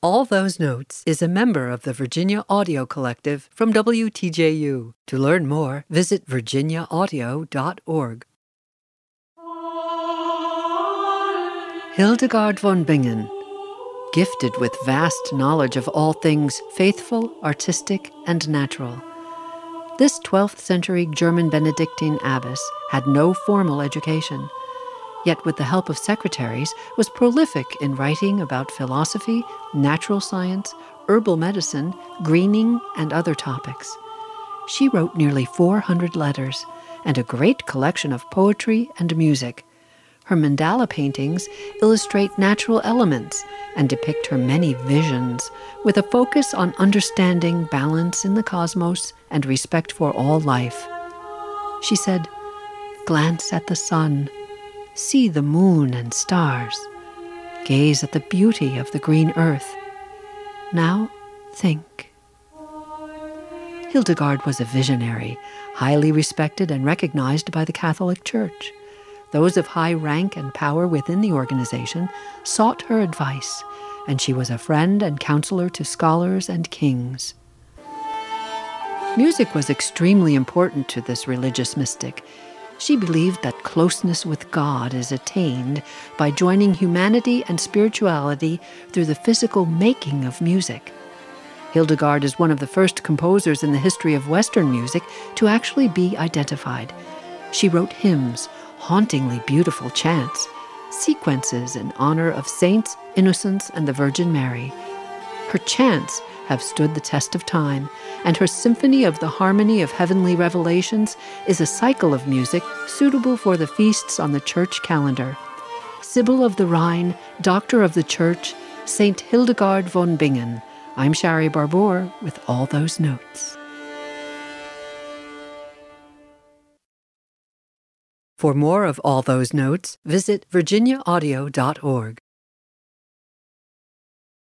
All Those Notes is a member of the Virginia Audio Collective from WTJU. To learn more, visit virginiaaudio.org. Hildegard von Bingen, gifted with vast knowledge of all things faithful, artistic, and natural. This 12th century German Benedictine abbess had no formal education yet with the help of secretaries, was prolific in writing about philosophy, natural science, herbal medicine, greening, and other topics. She wrote nearly 400 letters and a great collection of poetry and music. Her mandala paintings illustrate natural elements and depict her many visions, with a focus on understanding balance in the cosmos and respect for all life. She said, Glance at the sun see the moon and stars, gaze at the beauty of the green earth. Now think. Hildegard was a visionary, highly respected and recognized by the Catholic Church. Those of high rank and power within the organization sought her advice, and she was a friend and counselor to scholars and kings. Music was extremely important to this religious mystic, she believed that closeness with God is attained by joining humanity and spirituality through the physical making of music. Hildegard is one of the first composers in the history of Western music to actually be identified. She wrote hymns, hauntingly beautiful chants, sequences in honor of saints, innocents, and the Virgin Mary. Her chants have stood the test of time, and her Symphony of the Harmony of Heavenly Revelations is a cycle of music suitable for the feasts on the church calendar. Sibyl of the Rhine, Doctor of the Church, Saint Hildegard von Bingen. I'm Shari Barbour with all those notes. For more of all those notes, visit virginiaaudio.org.